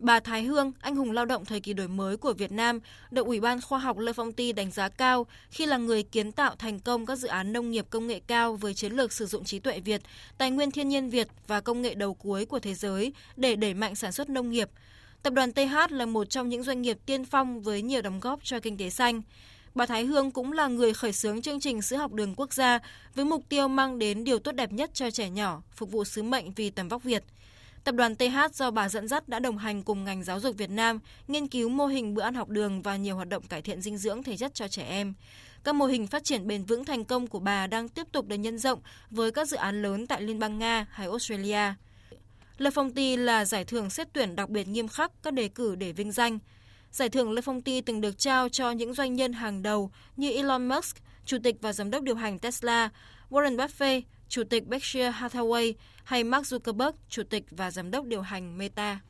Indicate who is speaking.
Speaker 1: Bà Thái Hương, anh hùng lao động thời kỳ đổi mới của Việt Nam, được Ủy ban Khoa học Lê Phong Ty đánh giá cao khi là người kiến tạo thành công các dự án nông nghiệp công nghệ cao với chiến lược sử dụng trí tuệ Việt, tài nguyên thiên nhiên Việt và công nghệ đầu cuối của thế giới để đẩy mạnh sản xuất nông nghiệp. Tập đoàn TH là một trong những doanh nghiệp tiên phong với nhiều đóng góp cho kinh tế xanh. Bà Thái Hương cũng là người khởi xướng chương trình sữa học đường quốc gia với mục tiêu mang đến điều tốt đẹp nhất cho trẻ nhỏ, phục vụ sứ mệnh vì tầm vóc Việt. Tập đoàn TH do bà dẫn dắt đã đồng hành cùng ngành giáo dục Việt Nam nghiên cứu mô hình bữa ăn học đường và nhiều hoạt động cải thiện dinh dưỡng thể chất cho trẻ em. Các mô hình phát triển bền vững thành công của bà đang tiếp tục được nhân rộng với các dự án lớn tại Liên bang Nga hay Australia. Le ti là giải thưởng xét tuyển đặc biệt nghiêm khắc các đề cử để vinh danh. Giải thưởng Le ti từng được trao cho những doanh nhân hàng đầu như Elon Musk, chủ tịch và giám đốc điều hành Tesla, Warren Buffett, chủ tịch Berkshire Hathaway hay Mark Zuckerberg, chủ tịch và giám đốc điều hành Meta.